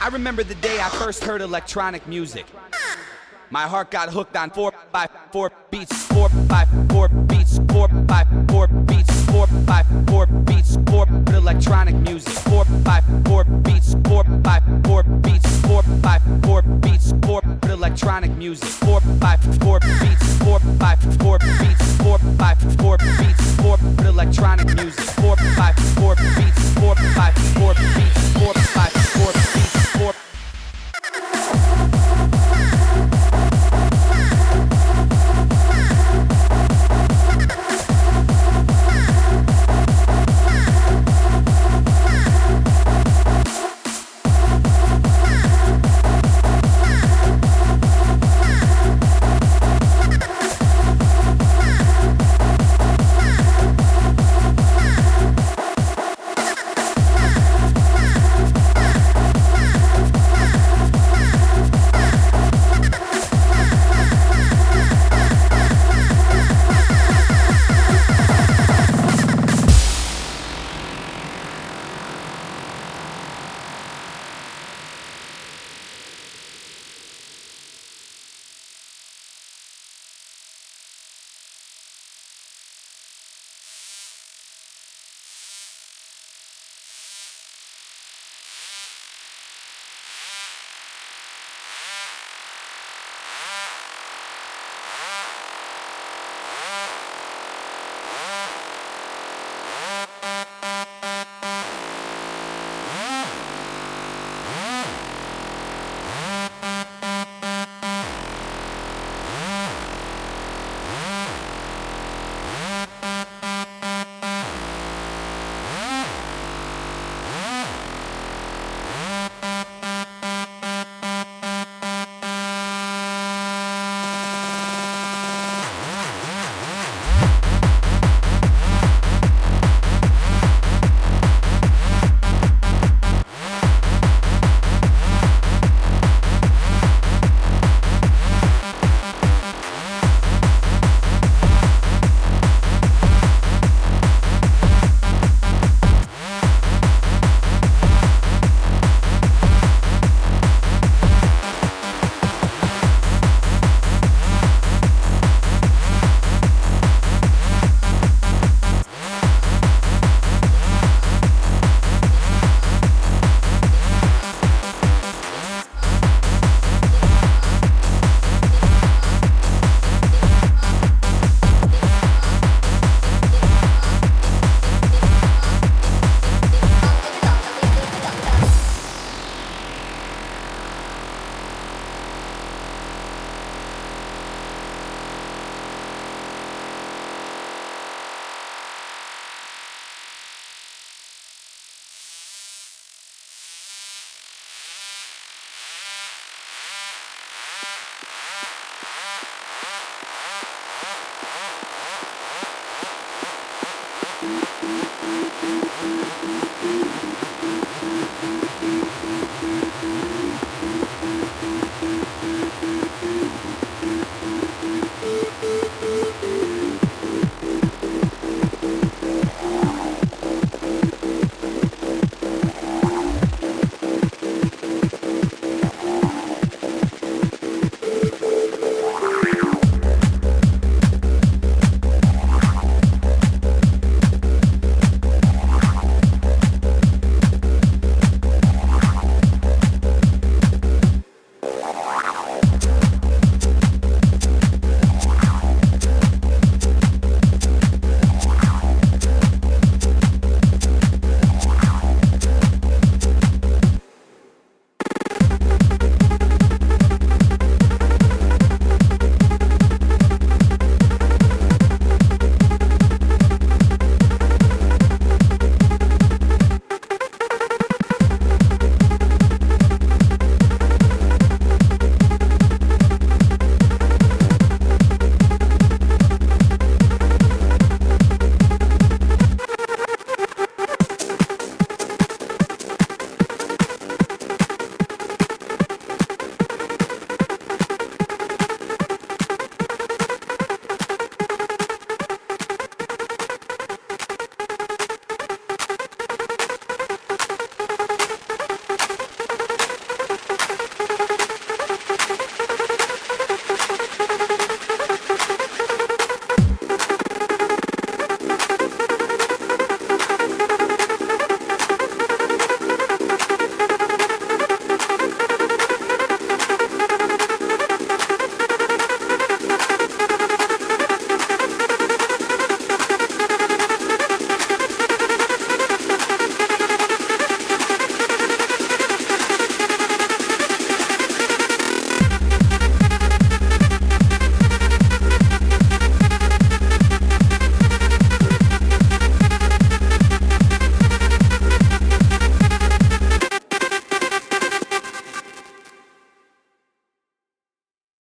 I remember the day I first heard electronic music. My heart got hooked on 4 by 4 beats, 4 by 4 beats, 4 by 4 beats, 4 by 4 beats, 4 electronic music, 4 by 4 beats, 4 by 4 beats, 4 by 4 beats, 4 electronic music, 4 by 4 beats.